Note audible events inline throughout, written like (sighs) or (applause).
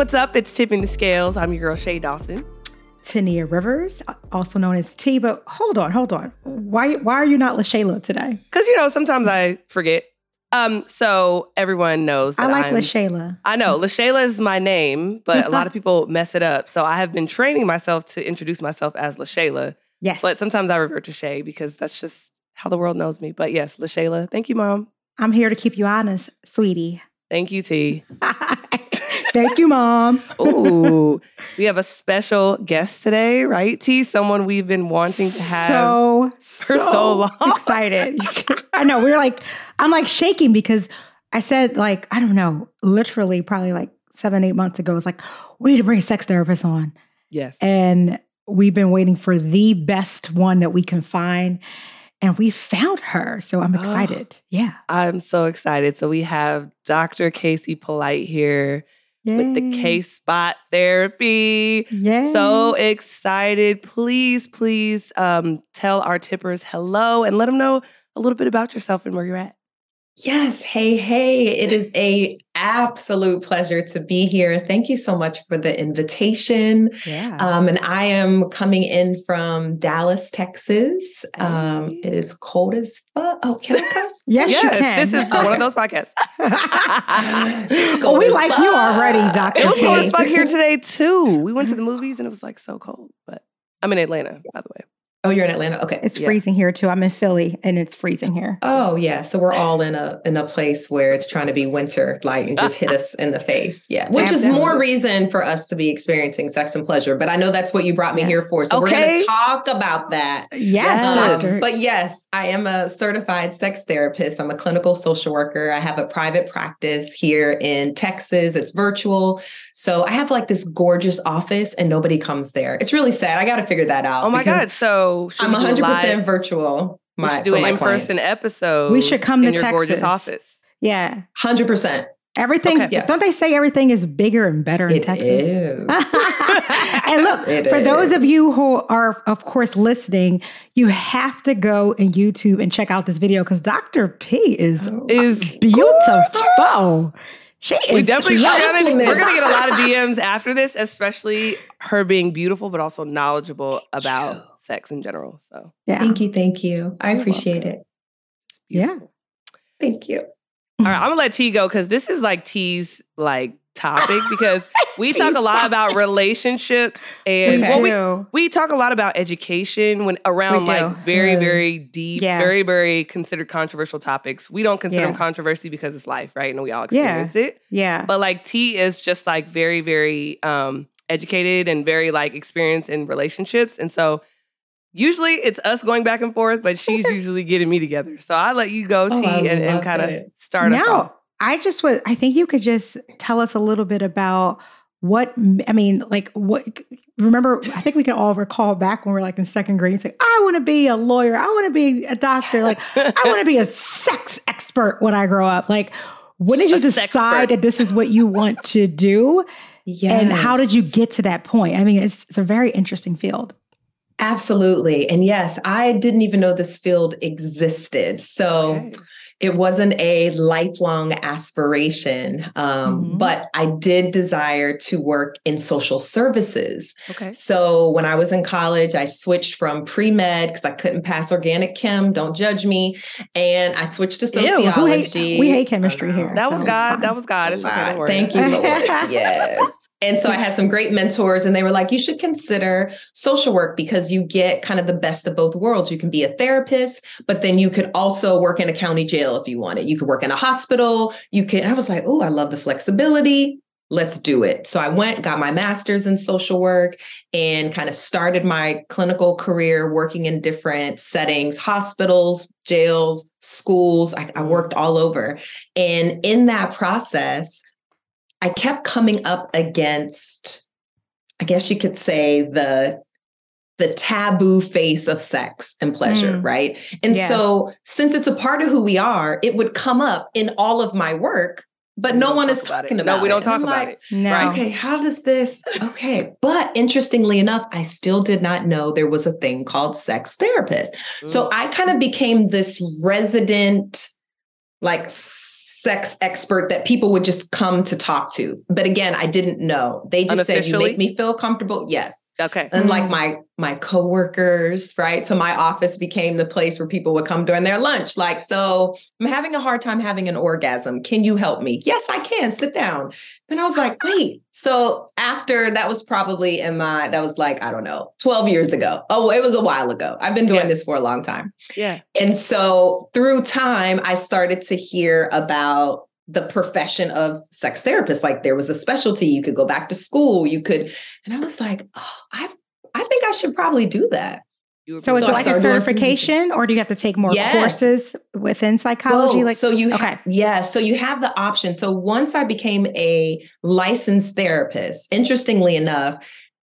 What's up? It's Tipping the Scales. I'm your girl, Shay Dawson. Tania Rivers, also known as T. But hold on, hold on. Why why are you not LaShayla today? Because, you know, sometimes I forget. Um, so everyone knows that I like I'm, LaShayla. I know LaShayla is my name, but a lot of (laughs) people mess it up. So I have been training myself to introduce myself as LaShayla, Yes. but sometimes I revert to Shay because that's just how the world knows me. But yes, LaShayla. Thank you, mom. I'm here to keep you honest, sweetie. Thank you, T. (laughs) Thank you, mom. (laughs) Ooh, we have a special guest today, right? T, someone we've been wanting to have. so for so long. (laughs) excited. I know we're like I'm like shaking because I said like I don't know, literally probably like seven eight months ago. It's like we need to bring a sex therapist on, yes. and we've been waiting for the best one that we can find, and we found her. So I'm Oh. excited. Yeah, I'm so excited. So we have Dr. Casey Polite here with the K Spot Therapy. Yeah. So excited. Please, please um, tell our tippers hello and let them know a little bit about yourself and where you're at. Yes, hey, hey. It is a absolute pleasure to be here. Thank you so much for the invitation. yeah. Um, and I am coming in from Dallas, Texas. Um, Hey. it is cold as fuck. Oh, can I cuss? (laughs) yes, you can. this is one of those podcasts. (laughs) (laughs) Oh, we as like you already, Doctor. It was cold as fuck here today too. We went to the movies and it was like so cold. But I'm in Atlanta, by the way. Oh, you're in Atlanta. Okay. It's Yeah. freezing here too. I'm in Philly, and it's freezing here. Oh yeah, so we're all in a in a place where it's trying to be winter, like and just hit us (laughs) in the face. Yeah, which is more reason for us to be experiencing sex and pleasure. But I know that's what you brought me Yeah. here for, so we're going to talk about that. Yes. Um, but yes, I am a certified sex therapist. I'm a clinical social worker. I have a private practice here in Texas. It's virtual. So I have like this gorgeous office and nobody comes there. It's really sad. I got to figure that out. Oh my God. So should I'm we do a 100% live- virtual. We My, should do for an in-person episode. We should come in to your gorgeous Texas. office. yeah, 100%. everything. Okay. Yes. Don't they say everything is bigger and better in It Texas? is. (laughs) and look, It for those of you who are, of course, listening, you have to go in YouTube and check out this video because Dr. P is Oh. Is beautiful. She is. we definitely cute. we're gonna, we're gonna get a lot of (laughs) DMs after this, especially her being beautiful but also knowledgeable about you. sex in general. So Yeah. Thank you. Thank you. I You're appreciate welcome. it. Yeah. Thank you. All right, I'm gonna let T go because this is like T's like topic because (laughs) we talk a lot topic. about relationships and Okay. well, we, do. we talk a lot about education when around like very Yeah. very deep Yeah. very very considered controversial topics we don't consider Yeah. them controversy because it's life right and we all Yeah. experience it yeah. but like t is just like very very um educated and very like experienced in relationships and so usually it's us going back and forth but she's usually getting me together so i let you go Oh, t I and, and kind of it. start us No. off I just was, I think you could just tell us a little bit about what, I mean, like what, remember, I think we can all recall back when we are like in second grade, it's like, I want to be a lawyer. I want to be a doctor. Like, I want to be a sex expert when I grow up. Like, when did you A sexpert. decide that this is what you want to do? Yeah and how did you get to that point? I mean, it's, it's a very interesting field. Absolutely. And yes, I didn't even know this field existed. So Okay. It wasn't a lifelong aspiration, um, Mhm. but I did desire to work in social services. okay So when I was in college, I switched from pre med because I couldn't pass organic chem. Don't judge me, and I switched to Ew, hate- sociology. we hate chemistry I know. here. that so was god fine. that was god it's okay. Thank you, Lord. (laughs) yes. And so I had some great mentors, and they were like, you should consider social work because you get kind of the best of both worlds. You can be a therapist, but then you could also work in a county jail if you wanted. You could work in a hospital. You could, I was like, oh, I love the flexibility. Let's do it. So I went, got my master's in social work, and kind of started my clinical career working in different settings hospitals, jails, schools. I, I worked all over. And in that process, I kept coming up against, I guess you could say, the the taboo face of sex and pleasure, Mm. right? And Yeah. so, since it's a part of who we are, it would come up in all of my work, but We no one is talking about it. talking No, we don't And talk I'm about like, it. No. Right. Okay, how does this? (laughs) Okay. But interestingly enough, I still did not know there was a thing called sex therapist. So I kind of became this resident, like sex expert that people would just come to talk to. But again, I didn't know. They just said you make me feel comfortable. Yes. Okay. And mm. like my my coworkers, right? So my office became the place where people would come during their lunch. Like, so I'm having a hard time having an orgasm. Can you help me? Yes, I can. Sit down. Then I was like, wait. So after that was probably in my that was like, I don't know, 12 years ago. Oh, it was a while ago. I've been doing yeah. this for a long time. Yeah. And so through time, I started to hear about the profession of sex therapist. Like there was a specialty, you could go back to school, you could, and I was like, oh, I've I think I should probably do that. So is it like a certification or do you have to take more yes. courses within psychology? Well, like so you okay. Ha- yeah, so you have the option. So once I became a licensed therapist, interestingly enough,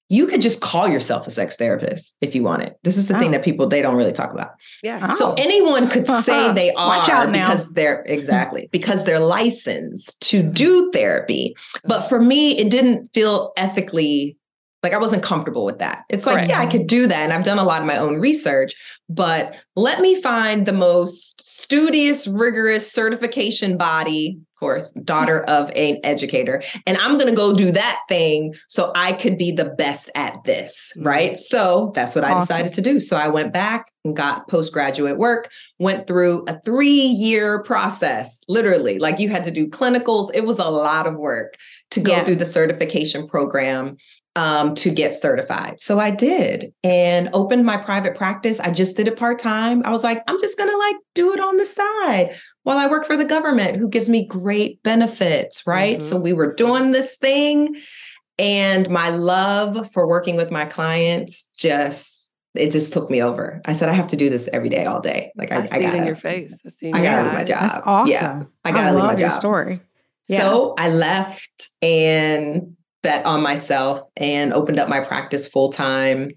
you could just call yourself a sex therapist if you want it. This is the oh. thing that people they don't really talk about. Yeah. Oh. So anyone could (laughs) say they are because they're (laughs) exactly because they're licensed to mm-hmm. do therapy. But for me, it didn't feel ethically like I wasn't comfortable with that. It's Correct. like, yeah, I could do that. And I've done a lot of my own research, but let me find the most studious, rigorous certification body, of course, daughter (laughs) of an educator. And I'm going to go do that thing so I could be the best at this. Mm-hmm. Right. So that's what awesome. I decided to do. So I went back and got postgraduate work, went through a three year process, literally. Like you had to do clinicals. It was a lot of work to go yeah. through the certification program um, to get certified. So I did and opened my private practice. I just did it part time. I was like, I'm just going to like do it on the side while I work for the government who gives me great benefits. Right. Mm-hmm. So we were doing this thing. And my love for working with my clients just, it just took me over. I said, I have to do this every day, all day. Like I, I, I got in your face. I, I gotta leave my job. That's awesome. Yeah, I gotta leave my job. story. Yeah. So I left and bet on myself and opened up my practice full time.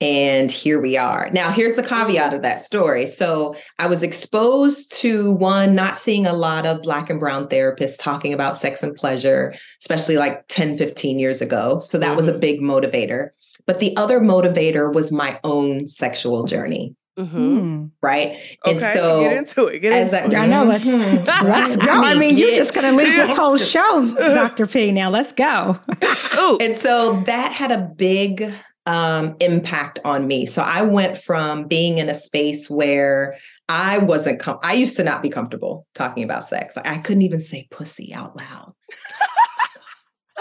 And here we are. Now, here's the caveat of that story. So, I was exposed to one, not seeing a lot of Black and Brown therapists talking about sex and pleasure, especially like 10, 15 years ago. So, that was a mm-hmm. big motivator. But the other motivator was my own sexual journey. Mm-hmm. Hmm. Right. Okay, and so get into it. Get into it. I, know. Let's mm-hmm. (laughs) let's go. I mean, you're just going to lead this whole show, (laughs) Dr. P. Now let's go. and so that had a big um, impact on me. So I went from being in a space where I wasn't. Com- I used to not be comfortable talking about sex. I couldn't even say pussy out loud.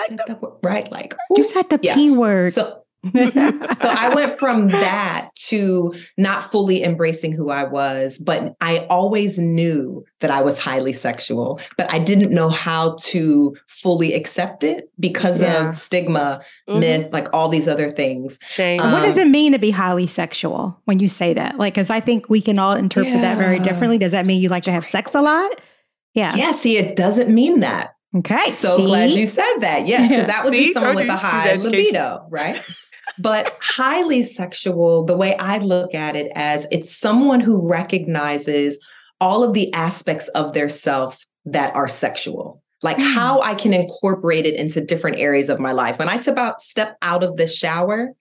(laughs) right? Like you said the yeah. p word. So so I went from that to not fully embracing who I was, but I always knew that I was highly sexual, but I didn't know how to fully accept it because yeah. of stigma, mm-hmm. myth, like all these other things. Shame. Um, what does it mean to be highly sexual when you say that? Like, because I think we can all interpret yeah. that very differently. Does that mean you like to have sex a lot? Yeah. Yeah. See, it doesn't mean that. Okay. So see? glad you said that. Yes, because (laughs) that would see? be someone with a high libido, right? (laughs) but highly sexual, the way I look at it as it's someone who recognizes all of the aspects of their self that are sexual. Like mm. how I can incorporate it into different areas of my life. When I about step out of the shower,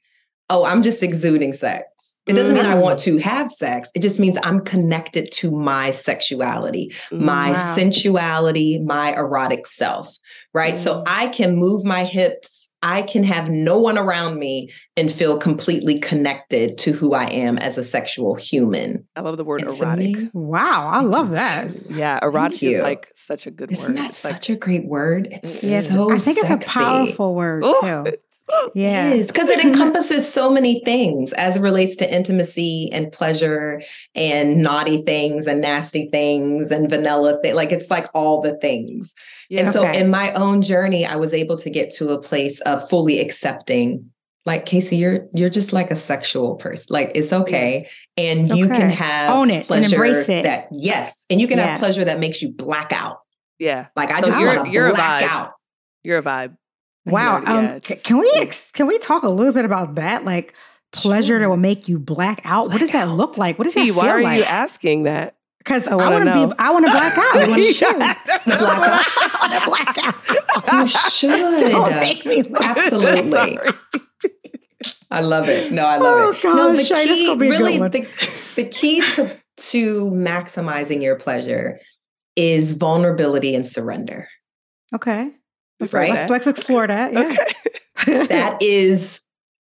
oh, I'm just exuding sex. It doesn't mean I want mm. to have sex. It just means I'm connected to my sexuality, my wow. sensuality, my erotic self, right? Mm. So I can move my hips. I can have no one around me and feel completely connected to who I am as a sexual human. I love the word and erotic. Me, wow, I love that. Yeah, erotic is like such a good Isn't word. Isn't that such like, a great word? It's yeah, so I think sexy. it's a powerful word Ooh, too. Yeah. Because it encompasses so many things as it relates to intimacy and pleasure and naughty things and nasty things and vanilla things. Like it's like all the things. Yeah, and so in my own journey, I was able to get to a place of fully accepting like Casey, you're you're just like a sexual person. Like it's okay. And it's you okay. can have own it pleasure and embrace it. that yes. And you can yeah. have pleasure that makes you black out. Yeah. Like I so just want to black out. You're a vibe. Wow. Yeah, um, yeah, can we ex- can we talk a little bit about that? Like pleasure sure. that will make you black out. Black what does that out. look like? What does that feel why are like? you asking that? Because I want to be. I want to black out. (laughs) you should (laughs) black out. (laughs) black out. You should. Don't make me Absolutely. I love it. No, I love oh, it. Gosh, no, the key, really, the, the key to to maximizing your pleasure is vulnerability and surrender. Okay. Let's, Right. let's, let's explore that. Yeah. Okay. (laughs) That is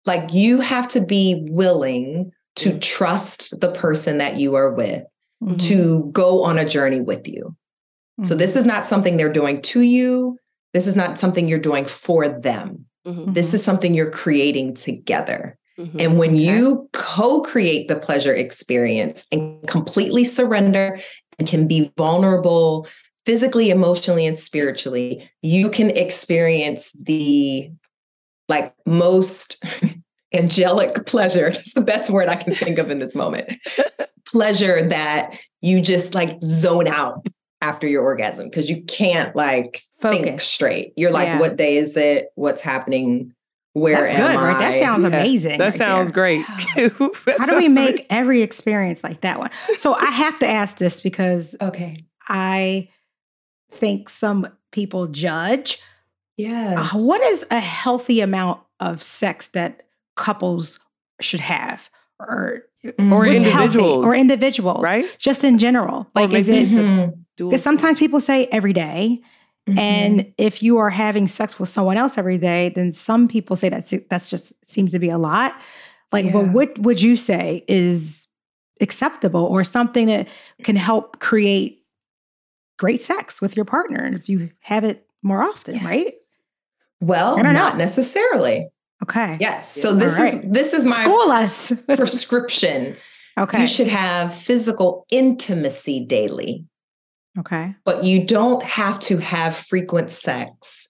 like you have to be willing to trust the person that you are with Mhm. to go on a journey with you. So Mhm. this is not something they're doing to you. This is not something you're doing for them. Mhm, This is something you're creating together. mhm. And when Okay. you co create the pleasure experience and completely surrender and can be vulnerable physically, emotionally, and spiritually, you can experience the like most (laughs) angelic pleasure. (laughs) That's the best word I can think of in this moment. (laughs) pleasure that you just like zone out after your orgasm because you can't like think Focus. straight. You're like, Yeah. what day is it? What's happening? Where That's am good, I? right? That sounds Yeah, amazing. that right sounds there. great. (sighs) That How do we make amazing. every experience like that one? So I have to ask this because Okay. I think some people judge. Yes. Uh, what is a healthy amount of sex that couples should have, or Mhm. Or individuals. or individuals, right? Just in general, like is it? Because sometimes people say every day, Mhm. and if you are having sex with someone else every day, then some people say that's that's just seems to be a lot. Like, well, what would you say is acceptable or something that can help create great sex with your partner if you have it more often, right? Well, don't know. necessarily. Okay. Yes. Yeah. So this All is this is my School us. (laughs) prescription. okay. You should have physical intimacy daily, okay. but you don't have to have frequent sex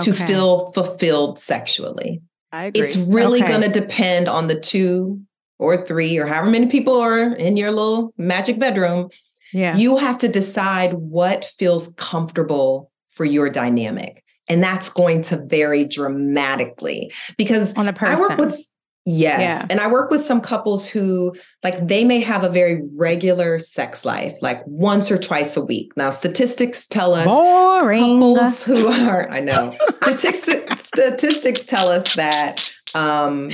to feel fulfilled sexually. I agree. It's really Okay. going to depend on the two or three or however many people are in your little magic bedroom. Yeah. You have to decide what feels comfortable for your dynamic. And that's going to vary dramatically because on a person. work with yes, Yeah. and I work with some couples who like they may have a very regular sex life, like once or twice a week. Now statistics tell us boring. couples who are I know statistics statistics tell us that um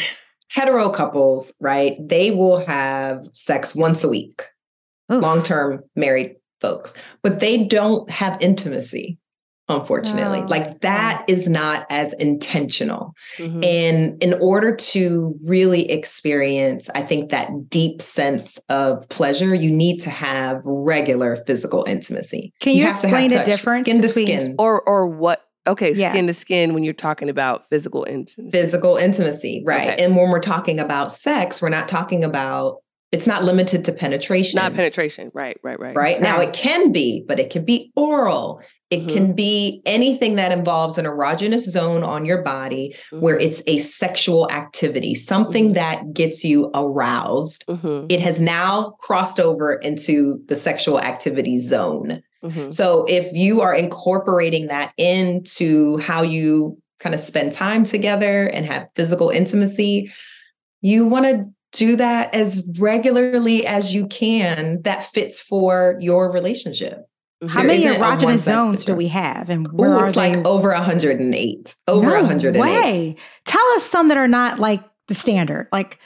hetero couples, right? They will have sex once a week. Oof. Long-term married folks, but they don't have intimacy. Unfortunately, Oh, like that is not as intentional. Mhm. And in order to really experience, I think that deep sense of pleasure, you need to have regular physical intimacy. Can you to explain the touch, difference skin to skin, or or what? Okay, Yeah. skin to skin when you're talking about physical intimacy. physical intimacy, right? Okay. And when we're talking about sex, we're not talking about it's not limited to penetration. not penetration. Right, right, right. Right now, it can be, but it can be oral. It Mhm. can be anything that involves an erogenous zone on your body where Mhm. it's a sexual activity, something Mhm. that gets you aroused. Mhm, It has now crossed over into the sexual activity zone. mhm. So if you are incorporating that into how you kind of spend time together and have physical intimacy, you want to do that as regularly as you can that fits for your relationship. How There many isn't a one erogenous zones do we have, and where Oh, are it's they? like over 108. Over no 108. way. Tell us some that are not like the standard. Like,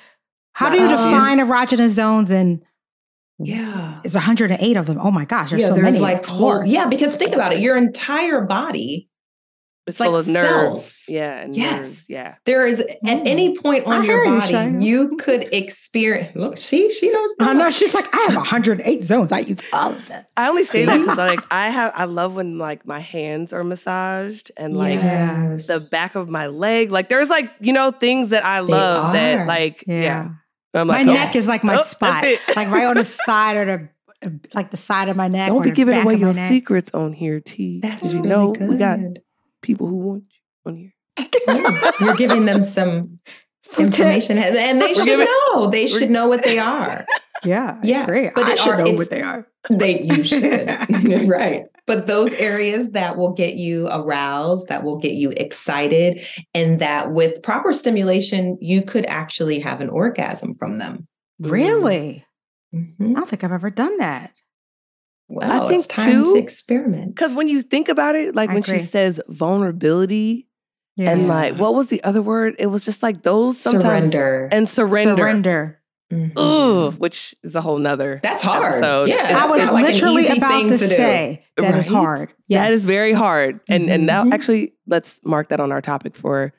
how do you Um, define erogenous zones? And Yeah. it's 108 of them. Oh my gosh, there's yeah, so there's many. like Explore. whole, yeah, because think about it, your entire body, It's like full of nerves. cells. Yeah, and Yes. nerves. Yeah. there is at Mm. any point on I your hear you, body, you could experience. Look, she she knows. I know. She's like, I have 108 zones. I use all of them. I only say that because like I have I love when like my hands are massaged and like Yes. the back of my leg. Like there's like, you know, things that I love that like yeah. Yeah. I'm My oh, neck is like my oh, spot, like right on the (laughs) side or the like the side of my neck. Don't or be giving back away your neck. secrets on here, T. That's 'cause you really know good. we got people who want you on here. You're giving them some (laughs) Some information, tips. and they We're should giving- know. They should know what they are. (laughs) Yeah. yeah, Great. but I it should are- know what they are. They you should (laughs) right. But those areas that will get you aroused, that will get you excited, and that with proper stimulation, you could actually have an orgasm from them. Really? Mhm. I don't think I've ever done that. Well, I think it's time too, to experiment. Because when you think about it, like I when she says vulnerability Yeah. and like what was the other word? It was just like those sometimes surrender. and surrender. surrender. Mhm. Ugh, which is a whole nother. That's hard. episode. Yeah, I I was like an literally easy about thing to, do. say that is Right? hard. Yes. That is very hard. And and now Mhm. actually let's mark that on our topic for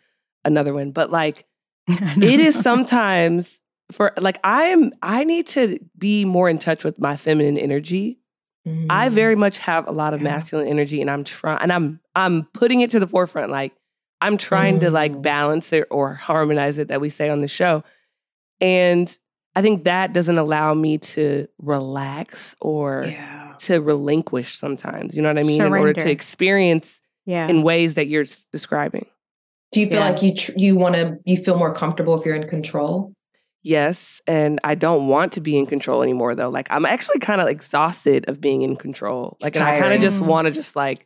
another one. But like (laughs) it is (laughs) sometimes for like I am I need to be more in touch with my feminine energy. I Mhm. very much have a lot of Yeah. masculine energy and I'm trying and I'm I'm putting it to the forefront. Like I'm trying to like Mm. balance it or harmonize it that we say on the show. And I think that doesn't allow me to relax or yeah. to relinquish sometimes. You know what I mean? In order to experience yeah. in ways that you're s- describing. Do you feel Yeah. like you tr- you want to you feel more comfortable if you're in control? Yes, and I don't want to be in control anymore though. Like I'm actually kind of exhausted of being in control. Like and I kind of just want to just like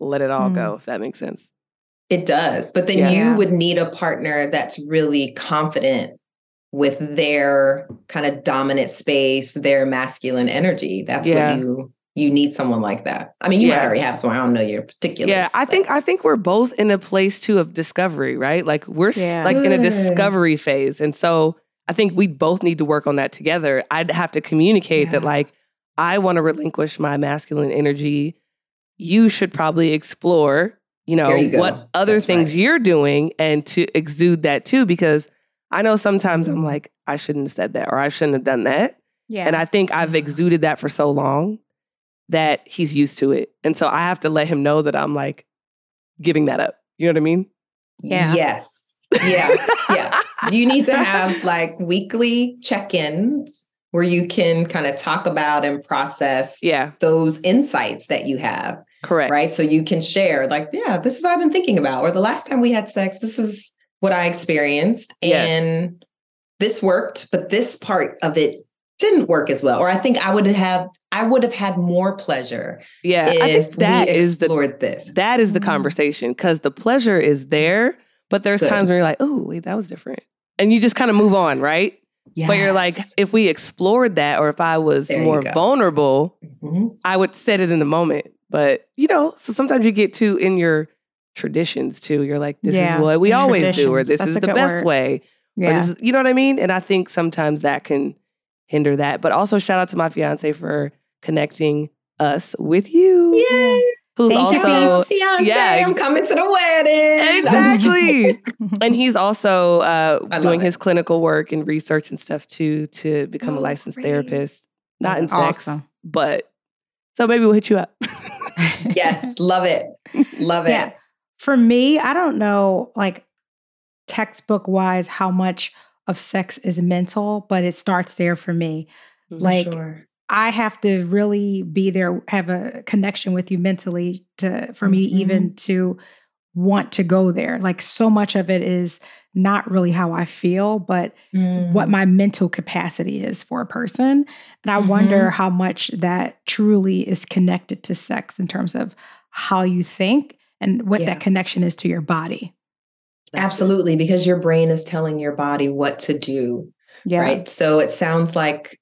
let it all Mm. go if that makes sense. It does, but then Yeah. you would need a partner that's really confident with their kind of dominant space, their masculine energy. That's Yeah. what you you need someone like that. I mean, you might already have someone. I don't know your particulars. Yeah, I but- think I think we're both in a place too of discovery, right? Like we're Yeah. like in a discovery phase. And so I think we both need to work on that together. I'd have to communicate that like I want to relinquish my masculine energy. You should probably explore, you know, you what other That's things right. you're doing and to exude that too because I know sometimes I'm like I shouldn't have said that or I shouldn't have done that. yeah. And I think I've mm-hmm. exuded that for so long that he's used to it. And so I have to let him know that I'm like giving that up. You know what I mean? Yeah. Yes. Yeah. yeah. You need to have like weekly check-ins where you can kind of talk about and process Yeah, those insights that you have. correct. right? So you can share, like, yeah, this is what I've been thinking about. Or the last time we had sex, this is what I experienced. Yes. And this worked, but this part of it didn't work as well. Or I think I would have I would have had more pleasure Yeah, I if think that we is the explored this. that is the Mm. conversation because the pleasure is there, but there's Good. times where you're like, oh, wait, that was different. And you just kind of move on, right? But you're like, if we explored that or if I was There more go. vulnerable, Mhm. I would set it in the moment. But you know, so sometimes you get too in your traditions too. You're like, this Yeah, is what we in always do, or this That's is the best word. way. Or yeah. this is, you know what I mean? And I think sometimes that can hinder that. But also shout out to my fiance for connecting us with you. Yay. Who's Thank also you, fiance. yeah, I'm coming to the wedding. Exactly. (laughs) (laughs) and he's also uh, I love doing it. his clinical work and research and stuff too to become a Oh, licensed great. therapist. Not in sex, Awesome. but so maybe we'll hit you up. yes, (laughs) love it. Love it. Yeah. For me, I don't know, like textbook wise, how much of sex is mental, but it starts there for me. Like, Sure. I have to really be there, have a connection with you mentally to for me Mhm. even to want to go there. Like so much of it is not really how I feel, but what Mm. my mental capacity is for a person. And I wonder how much that truly is connected to sex in terms of how you think and what Yeah. that connection is to your body. Absolutely, because your brain is telling your body what to do. Yeah. Right. So it sounds like,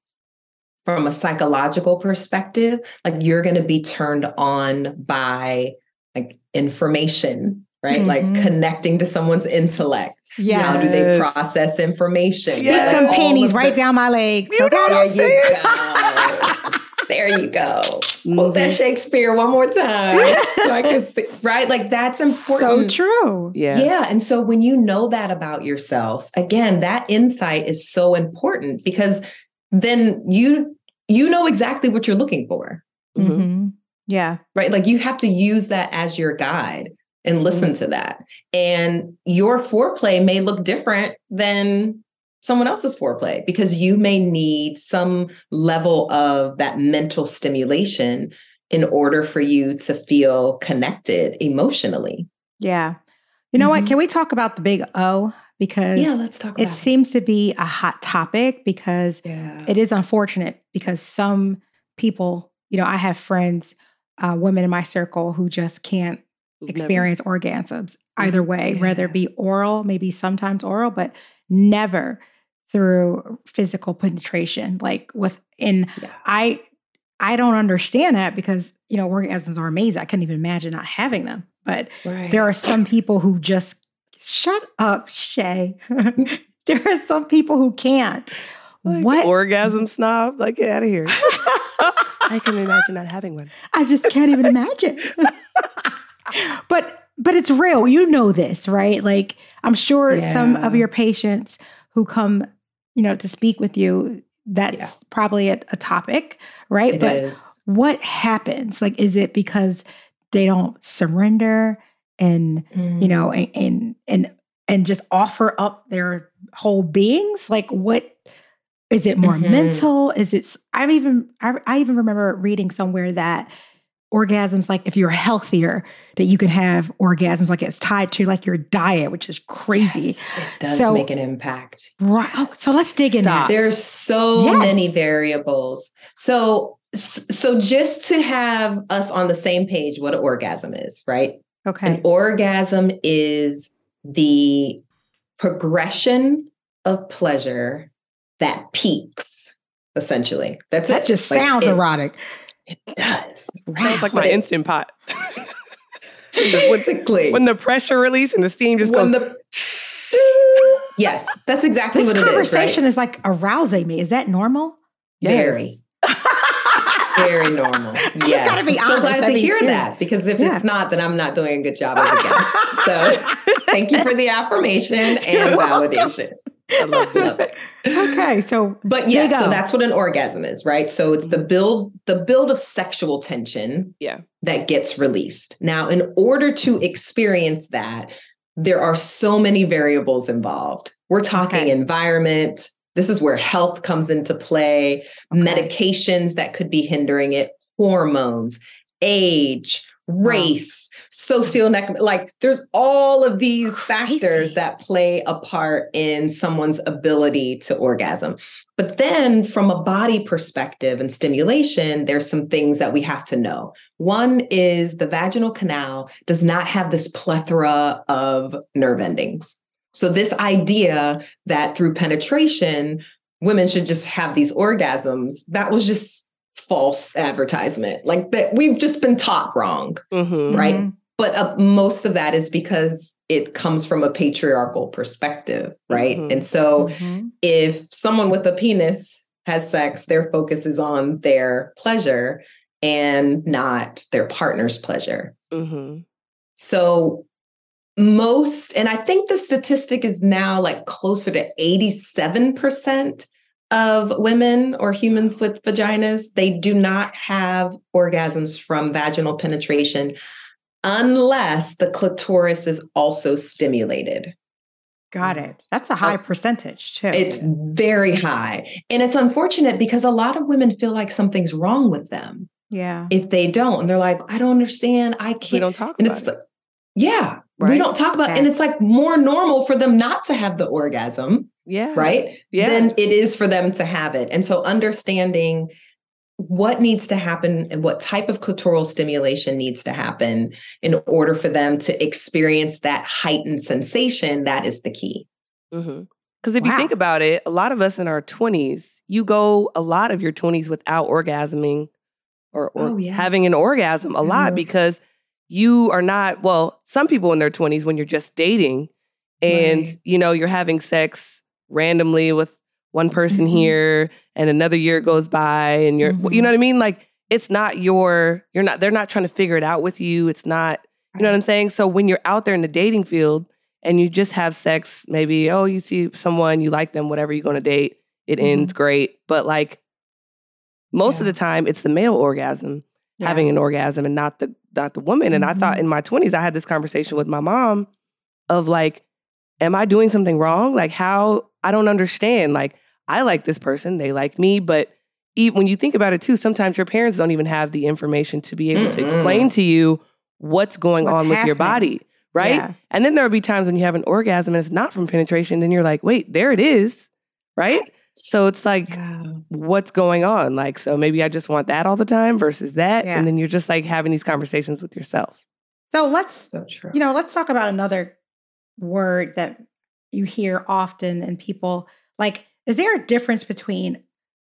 from a psychological perspective, like you're going to be turned on by like information, right? Like Mhm. connecting to someone's intellect. Yeah. How do they process information? Stick Yes. them All panties of right the- down my leg. You know There I'm you saying? go. There you go. Quote that Mhm. Shakespeare one more time. so I can see, right? Like that's important. So true. Yeah. Yeah. And so when you know that about yourself, again, that insight is so important because then you you know exactly what you're looking for, Mhm. Mhm. Yeah. right? Like you have to use that as your guide and listen to that. And your foreplay may look different than someone else's foreplay because you may need some level of that mental stimulation in order for you to feel connected emotionally. Yeah. You know what? Mhm. Can we talk about the big O? Because Yeah, let's talk it seems to be a hot topic because Yeah. it is unfortunate because some people, you know, I have friends, uh, women in my circle who just can't never- experience orgasms either way, whether Yeah. it be oral, maybe sometimes oral, but never through physical penetration. Like within, Yeah. I, I don't understand that because you know orgasms are amazing. I couldn't even imagine not having them. But Right. there are some people who just shut up, Shay. (laughs) there are some people who can't. Like, what? orgasm snob? Like, get out of here. (laughs) I can imagine not having one. I just can't even (laughs) imagine. but but it's real. You know this, right? Like I'm sure some of your patients who come, you know, to speak with you, that's Yeah. probably a, a topic, right? It but is. what happens? Like, is it because they don't surrender and Mm. you know and and and, and just offer up their whole beings? Like, what is it more Mhm. mental? Is it? i've even I, I even remember reading somewhere that orgasms like if you're healthier that you can have orgasms like it's tied to like your diet which is crazy Yes, it does So- make an impact. right oh, so let's dig in There's so Yes. many variables. So so just to have us on the same page what an orgasm is, right? Okay An orgasm is the progression of pleasure that peaks essentially. That's that it. just Like, sounds it, erotic It does. Sounds like But my it- instant pot. (laughs) Basically, when the pressure release and the steam just when goes. the (laughs) yes, that's exactly this what it is. conversation right? is like arousing me is that normal Yes. Very. Very normal. (laughs) just Yes. gotta be I'm so glad I to mean, hear that because if Yeah. it's not, then I'm not doing a good job as a (laughs) guest. So thank you for the affirmation (laughs) and validation. I love. Love it. okay so But yes, Big so that's what an orgasm is, right? So it's the mm-hmm. build, the build of sexual tension Yeah. that gets released. Now, in order to experience that, there are so many variables involved. We're talking Okay. environment. This is where health comes into play, Okay. medications that could be hindering it, hormones, age, race, socioeconomic. Like there's all of these factors that play a part in someone's ability to orgasm. But then, from a body perspective and stimulation, there's some things that we have to know. One is the vaginal canal does not have this plethora of nerve endings. So, this idea that through penetration, women should just have these orgasms, that was just false advertisement. Like that, we've just been taught wrong Mhm. right? Mhm. but uh, most of that is because it comes from a patriarchal perspective, right? Mhm. And so Mhm. if someone with a penis has sex, their focus is on their pleasure and not their partner's pleasure. Mhm. So most, and I think the statistic is now like closer to 87% of women or humans with vaginas, they do not have orgasms from vaginal penetration unless the clitoris is also stimulated. got it that's a uh, high percentage too It's very high. And it's unfortunate because a lot of women feel like something's wrong with them yeah if they don't. And they're like, I don't understand. I can't. We don't talk And about it's it. the, yeah, we don't talk about Okay. and it's like more normal for them not to have the orgasm, Yeah. right? Yeah. Than it is for them to have it. And so understanding what needs to happen and what type of clitoral stimulation needs to happen in order for them to experience that heightened sensation, that is the key. Because if you think about it, a lot of us in our 20s, you go a lot of your 20s without orgasming or, or Oh, yeah. having an orgasm a lot Mhm. because you are not, well, some people in their 20s when you're just dating and, Right. you know, you're having sex randomly with one person Mhm. here and another year goes by and you're, Mhm. you know what I mean? Like, it's not your, you're not, they're not trying to figure it out with you. It's not, you know what I'm saying? So when you're out there in the dating field and you just have sex, maybe, oh, you see someone, you like them, whatever you're going to date, it Mhm. ends great. But like most of the time, it's the male orgasm Yeah. having an orgasm and not the not the woman. And I thought Mhm. in my 20s, I had this conversation with my mom of like, am I doing something wrong? Like how I don't understand. Like I like this person, they like me, but when you think about it too, sometimes your parents don't even have the information to be able to Mm-mm. explain to you what's going What's on with your body, right? Yeah. And then there'll be times when you have an orgasm and it's not from penetration, then you're like, wait, there it is, right? So it's like, Yeah. what's going on? Like, so maybe I just want that all the time versus that. Yeah. And then you're just like having these conversations with yourself. so let's So true. you know, let's talk about another word that you hear often and people like, is there a difference between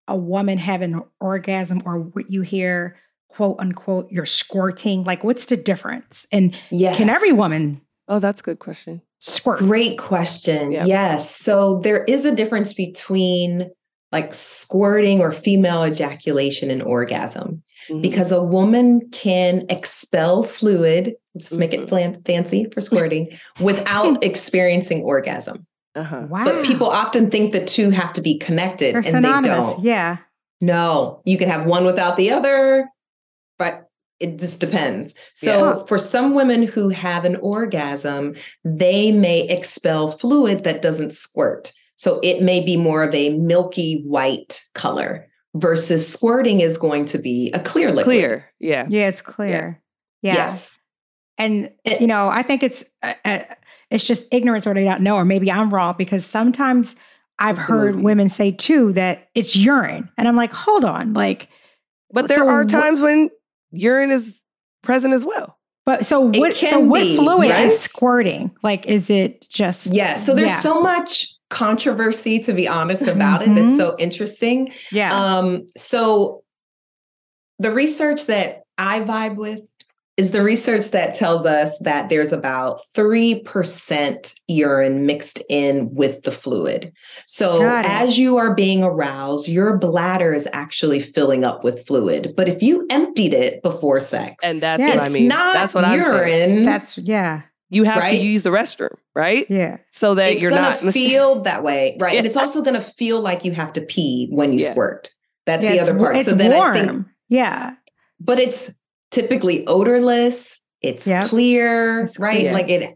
a woman having an orgasm or what you hear, quote unquote, you're squirting? Like, what's the difference? And can every woman Oh, that's a good question. Squirt? Great question. Yep. Yes. So there is a difference between like squirting or female ejaculation and orgasm Mhm. because a woman can expel fluid, just make it Mhm. flan- fancy for squirting, (laughs) without experiencing orgasm. uh-huh. Wow. But people often think the two have to be connected They're and they don't. Yeah. No, you can have one without the other, but it just depends. So, Yeah. for some women who have an orgasm, they may expel fluid that doesn't squirt. So, it may be more of a milky white color versus squirting is going to be a clear liquid. Clear. Yeah. Yeah, it's clear. Yeah. Yes. And It- you know, I think it's uh, uh, it's just ignorance or they don't know, or maybe I'm wrong because sometimes I've heard movies. women say too that it's urine, and I'm like, hold on, like, But there So are what- times when urine is present as well. but so It what? So what be, fluid yes. is squirting? Like, is it just? Yeah. So, there's Yeah. so much controversy, to be honest, about it. That's Mhm. so interesting. yeah, Um, so the research that I vibe with is the research that tells us that there's about 3% urine mixed in with the fluid. So as you are being aroused, your bladder is actually filling up with fluid. But if you emptied it before sex, And that's Yeah, what I mean. not that's what I'm saying. urine. that's yeah, You have to use the restroom, right? yeah, So that it's you're gonna not mis- feel that way, right? And it's also gonna feel like you have to pee when you Yeah. squirt. That's yeah the other wa- part. It's so then warm. I think yeah, but it's typically odorless. It's Yep. clear, It's right? clear. Like it,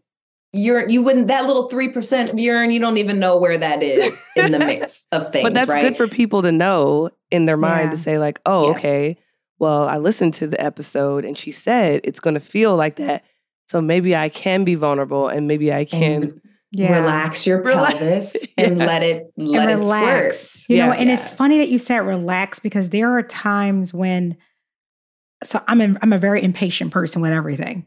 you're you wouldn't that little three percent of urine. You don't even know where that is in the mix (laughs) of things. But that's right? good for people to know in their mind to say, like, oh, Yes. okay, well, I listened to the episode and she said it's going to feel like that. So maybe I can be vulnerable and maybe I can. And yeah. relax your (laughs) Relax. pelvis (laughs) and Yeah. let it let and it relax. squirt. You know, Yeah. and it's funny that you said relax because there are times when so I'm a, I'm a very impatient person with everything.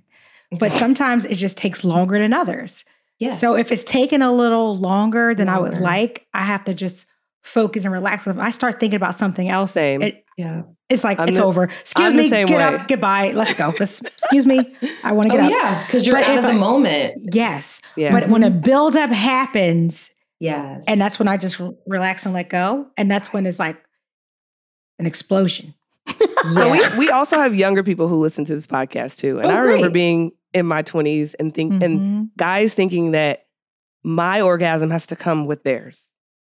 But sometimes it just takes longer than others. yes. So if it's taking a little longer than I would like, I have to just focus and relax. If I start thinking about something else, Same. It, yeah, it's like I'm it's the- over. Excuse I'm me, get way. up, goodbye, let's go. Let's, excuse me, I want to (laughs) oh get up. yeah, because you're But out of the I- moment. Yes, Yeah. but when a buildup happens, Yes, and that's when I just relax and let go, and that's when it's like an explosion. So we, we also have younger people who listen to this podcast too. And Oh, I remember great. being in my 20s and think and Mhm. guys thinking that my orgasm has to come with theirs.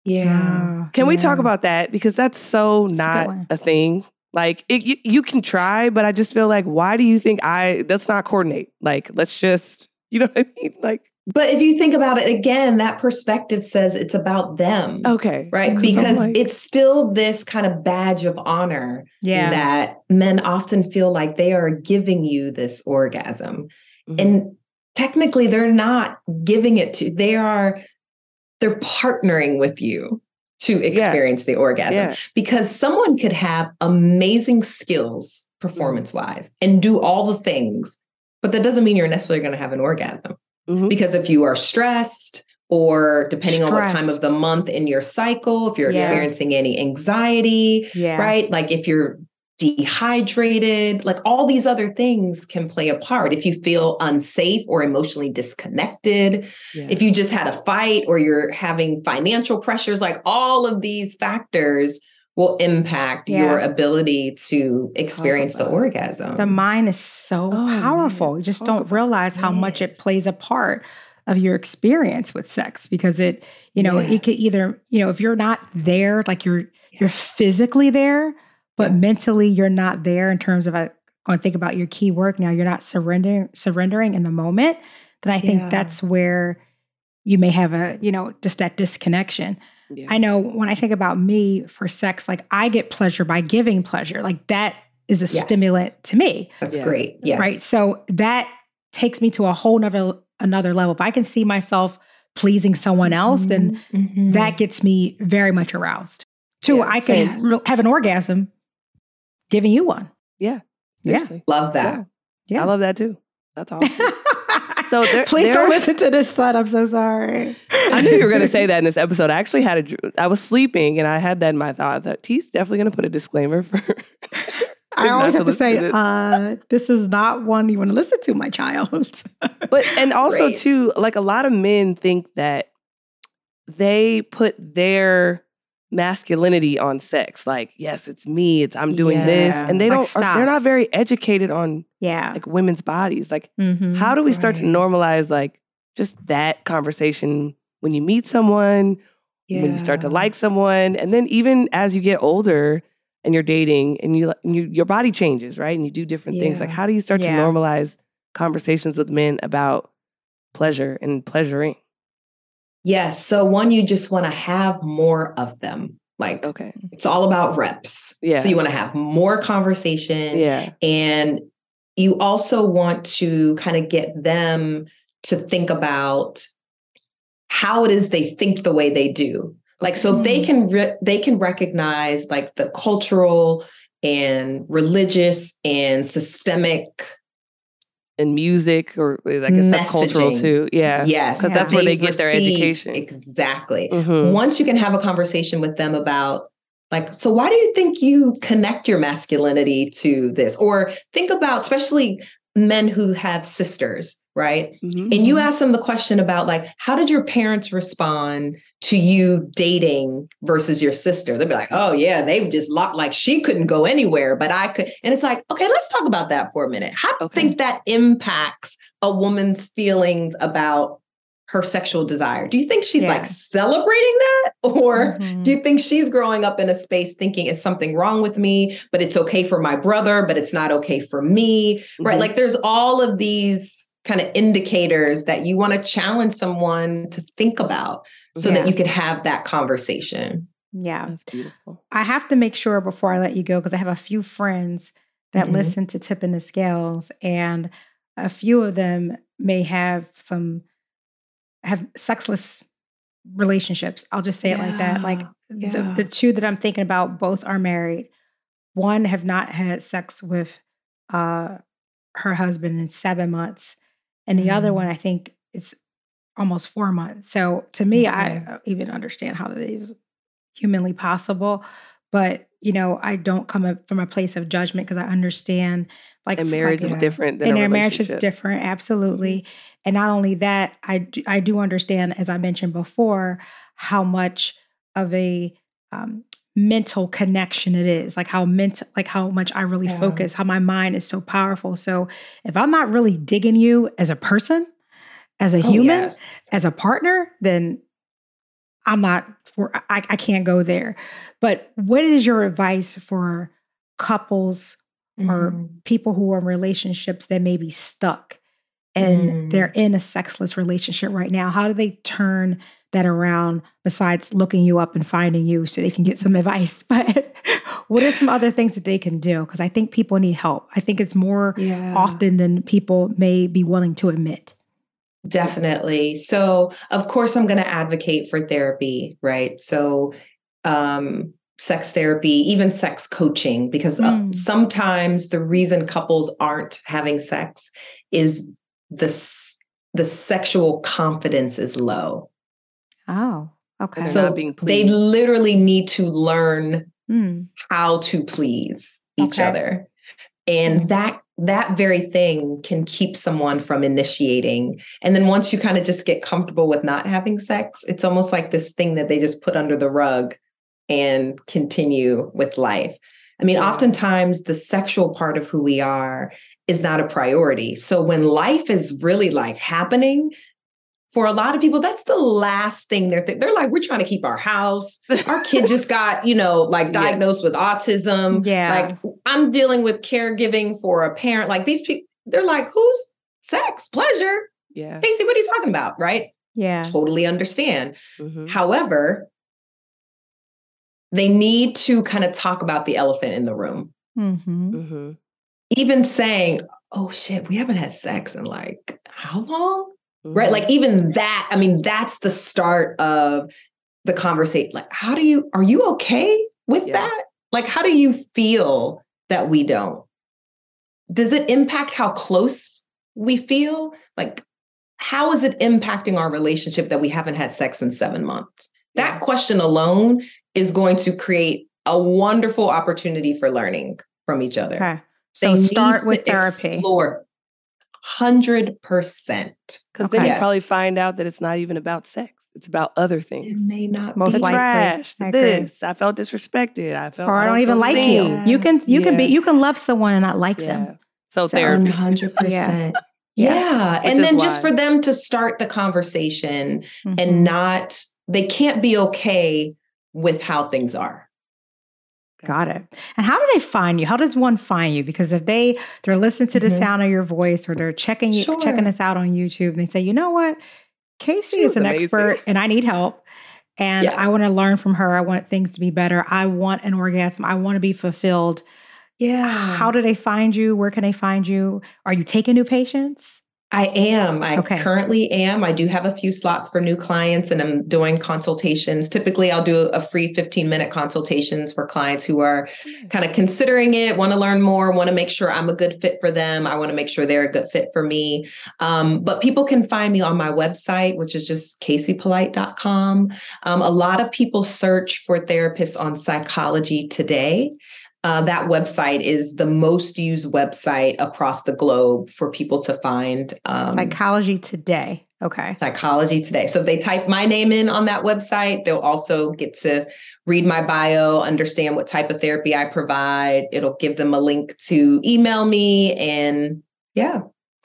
yeah. Can we talk about that? Because that's so a good not one. a thing. Like it, you, you can try, but I just feel like, why do you think I? Let's not coordinate. Like, let's just, you know what I mean? Like, But if you think about it again, that perspective says it's about them. okay, Right. 'Cause Because like- it's still this kind of badge of honor Yeah. that men often feel like they are giving you this orgasm. Mhm. And technically they're not giving it to they are they're partnering with you to experience the orgasm yeah, because someone could have amazing skills performance wise and do all the things but that doesn't mean you're necessarily going to have an orgasm Mhm. because if you are stressed or depending on what time of the month in your cycle if you're Yeah. experiencing any anxiety yeah. right like if you're dehydrated like all these other things can play a part if you feel unsafe or emotionally disconnected yeah. if you just had a fight or you're having financial pressures like all of these factors will impact Yeah. your ability to experience the orgasm The mind is so Oh, man. powerful. You just Talk don't realize how much it plays a part of your experience with sex because it, you know, it could either, you know, if you're not there, like you're you're physically there, but Yeah. mentally you're not there in terms of uh, going to think about your key work now, you're not surrendering surrendering in the moment, then I think Yeah. that's where you may have a, you know, just that disconnection. Yeah. I know when I think about me for sex, like I get pleasure by giving pleasure. Like that is a Yes. stimulant to me. that's Yeah. great yes Right. So that takes me to a whole nother another level. If I can see myself pleasing someone else, then Mhm. that gets me very much aroused. Two, Yeah, I can re- have an orgasm giving you one. yeah, Yeah. love that Yeah. I love that too. That's (laughs) awesome. So there- please there- don't listen to this son. I'm so sorry. I knew you were going (laughs) to say that in this episode. I actually had a, I was sleeping and I had that in my thought that T's definitely going to put a disclaimer for. I (laughs) always have to listen say, to this. uh, this is not one you want to listen to, my child. (laughs) But and also Great. too, like a lot of men think that they put their masculinity on sex. Like, yes, it's me. It's I'm doing this, and they don't. are- they're not very educated on Yeah. like women's bodies. Like, mm-hmm, how do we start to normalize like just that conversation when you meet someone, when you start to like someone, and then even as you get older and you're dating and you, and you your body changes, right? And you do different things. Like, how do you start to normalize conversations with men about pleasure and pleasuring? Yes. So one, you just want to have more of them. Like Okay. it's all about reps. Yeah. So you want to have more conversation. Yeah. And you also want to kind of get them to think about how it is they think the way they do. Like so if they Mm. can re- they can recognize like the cultural and religious and systemic And music, or I guess that's cultural too. Yeah. yes 'Cause that's where they get their education. exactly Mhm. once you can have a conversation with them about like so why do you think you connect your masculinity to this or think about especially men who have sisters right Mhm. and you ask them the question about like how did your parents respond to you dating versus your sister they'll be like oh yeah they've just locked like she couldn't go anywhere but i could and it's like okay let's talk about that for a minute how do you Okay. think that impacts a woman's feelings about her sexual desire do you think she's Yeah. like celebrating that or Mhm. do you think she's growing up in a space thinking is something wrong with me but it's okay for my brother but it's not okay for me right Mhm. like there's all of these kind of indicators that you want to challenge someone to think about so Yeah. that you could have that conversation yeah. That's beautiful. I have to make sure before I let you go because I have a few friends that Mhm. listen to Tipping the Scales, and a few of them may have some have sexless relationships. I'll just say it like that. Like Yeah, the, the two that I'm thinking about, both are married. One have not had sex with uh, her husband in seven months, and the other Mm. one I think it's almost four months. So to me, I Okay. uh, even understand how that is humanly possible, but you know, I don't come from a place of judgment because I understand like And marriage like, is different than and a their marriage is different absolutely and not only that I do, I do understand as i mentioned before how much of a um, mental connection it is like how mental like how much i really Yeah. focus how my mind is so powerful so if i'm not really digging you as a person as a Oh, human yes. as a partner then i'm not for I, I can't go there. But what is your advice for couples or Mhm. people who are in relationships that may be stuck and Mm. they're in a sexless relationship right now? How do they turn that around besides looking you up and finding you so they can get some (laughs) advice? But what are some other things that they can do? Because i think people need help. I think it's more yeah. often than people may be willing to admit Definitely. So, of course, I'm going to advocate for therapy, right? So, um, sex therapy, even sex coaching, because uh, Mm. sometimes the reason couples aren't having sex is the the sexual confidence is low. oh okay so being they literally need to learn Mm, how to please each Okay. other and Mm. that that very thing can keep someone from initiating. And then once you kind of just get comfortable with not having sex it's almost like this thing that they just put under the rug and continue with life. I mean oftentimes the sexual part of who we are is not a priority. So when life is really like happening for a lot of people that's the last thing they're th- they're like we're trying to keep our house. Our kid (laughs) just got you know like Yeah. diagnosed with autism. Yeah. Like i'm dealing with caregiving for a parent. Like these people they're like who's sex? Pleasure? Yeah. casey what are you talking about? Right? Yeah. Totally understand. Mhm. however they need to kind of talk about the elephant in the room. Hmm Mhm. even saying oh shit we haven't had sex in like how long right? Mhm. like even that i mean that's the start of the conversation like how do you are you okay with Yeah. that? Like how do you feel that we don't? Does it impact how close we feel? Like how is it impacting our relationship that we haven't had sex in seven months? That question alone is going to create a wonderful opportunity for learning from each other. Okay. They so need start with therapy. explore 100% Because Okay. then you Yes. probably find out that it's not even about sex. It's about other things. It things. may not Most be. likely. trash, I the agree. this. I felt disrespected. I felt or I don't feel even like seen. you. You can you can be you can love someone and not like Yeah. them. So So- therapy. 100%. Yeah. Yeah. Which And then just for them to start the conversation Mhm. and not, they can't be okay with how things are. Got it. And how do they find you? How does one find you? Because if they they're listening to the Mhm. sound of your voice or they're checking you Sure. checking us out on YouTube and they say, you know what, Casey She is an amazing." expert and I need help. And I want to learn from her. I want things to be better. I want an orgasm. I want to be fulfilled. Yeah. How do they find you? Where can they find you? Are you taking new patients? I am. I Okay. currently am. I do have a few slots for new clients and I'm doing consultations. Typically, I'll do a free 15 minute consultations for clients who are kind of considering it, want to learn more, want to make sure I'm a good fit for them. I want to make sure they're a good fit for me. Um, but people can find me on my website, which is just caseypolite.com. Um, a lot of people search for therapists on psychology today. Uh, that website is the most used website across the globe for people to find um, Psychology today. Okay. psychology today. So if they type my name in on that website, they'll also get to read my bio, understand what type of therapy I provide. It'll give them a link to email me. And yeah,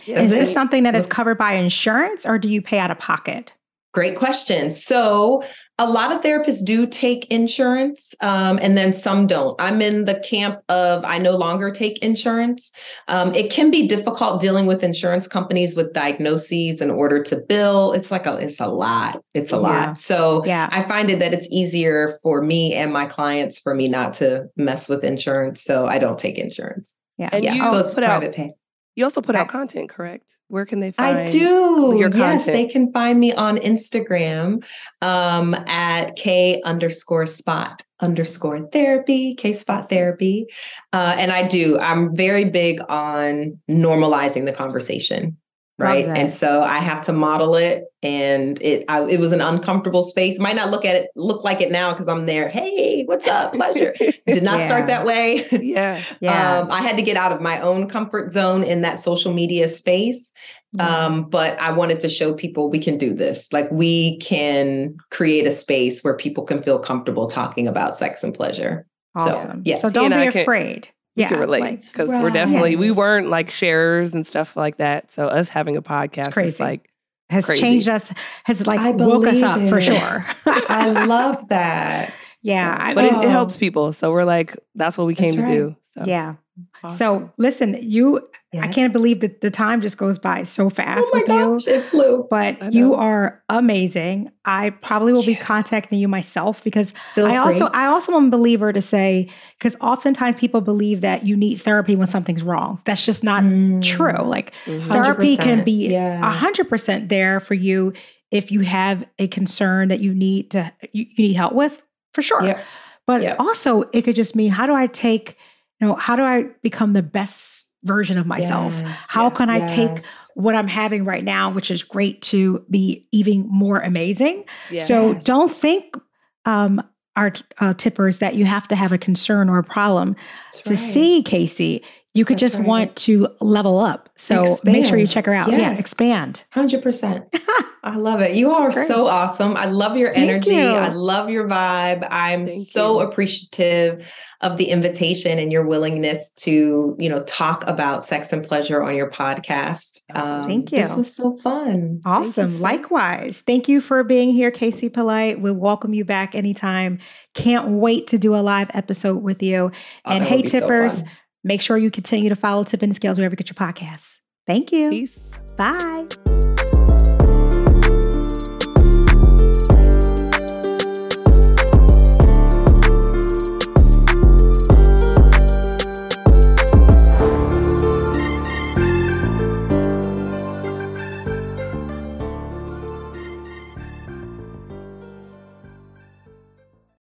Is this it. something That's- covered by insurance or do you pay out of pocket? great question. So a lot of therapists do take insurance um, and then some don't. I'm in the camp of I no longer take insurance. Um, it can be difficult dealing with insurance companies with diagnoses in order to bill. It's like a, it's a lot. It's a Yeah. lot. So Yeah. I find it that it's easier for me and my clients for me not to mess with insurance. So I don't take insurance. Yeah. And yeah. you so it's put out private pay. You also put out content, correct? Where can they find I do. your Yes, they can find me on Instagram um, at K underscore spot underscore therapy, K spot therapy. Uh, and I do. I'm very big on normalizing the conversation. Love Right. And so I have to model it. And it I, it was an uncomfortable space. Might not look at it look like it now because I'm there. Hey, what's up? Pleasure. (laughs) Did not Yeah. start that way. yeah. (laughs) Yeah. Um, I had to get out of my own comfort zone in that social media space. Yeah. Um, but I wanted to show people we can do this. Like we can create a space where people can feel comfortable talking about sex and pleasure. so, awesome. yes. So don't And be I can- afraid. We yeah. can relate like- because we're definitely we weren't like sharers and stuff like that. So us having a podcast crazy. is like has crazy. changed us, has like I woke us believe up for sure. (laughs) I love that. (laughs) Yeah, I- but it, it helps people. So we're like, that's what we came That's to do. So yeah. awesome. So listen, you, I can't believe that the time just goes by so fast Oh my with you. gosh, it flew. But you are amazing. I probably will be contacting you myself because Feel I also. I also am a believer to say because oftentimes people believe that you need therapy when something's wrong. That's just not Mm. true. Like Mhm. therapy can be a Yes. hundred percent there for you if you have a concern that you need to you, you need help with for sure. Yep. But Yep. also it could just mean how do I take you know how do I become the best version of myself? Yes, How yeah, can I take what I'm having right now, which is great, to be even more amazing. yeah. So don't think, um, our uh, tippers, that you have to have a concern or a problem That's to right. see Casey. You could That's just right. want to level up. So make sure you check her out. Yeah, Yes. expand. Hundred percent. (laughs) I love it. You are Great. so awesome. I love your energy. you. I love your vibe. I'm Thank so you. appreciative of the invitation and your willingness to, you know, talk about sex and pleasure on your podcast. Um, Thank you. This was so fun. Awesome. so- Likewise. Thank you for being here, Casey Polite. We'll welcome you back anytime. Can't wait to do a live episode with you. Oh, and hey, so tippers, fun. Make sure you continue to follow Tipping the Scales wherever you get your podcasts. Thank you. Peace. Bye.